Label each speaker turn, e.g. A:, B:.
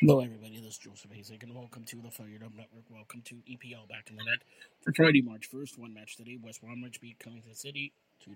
A: Hello, everybody. This is Joseph Hazek, and welcome to the Fired Up Network. Welcome to EPL Back of the Net for Friday, March 1st. One match today West Bromwich beat Coventry City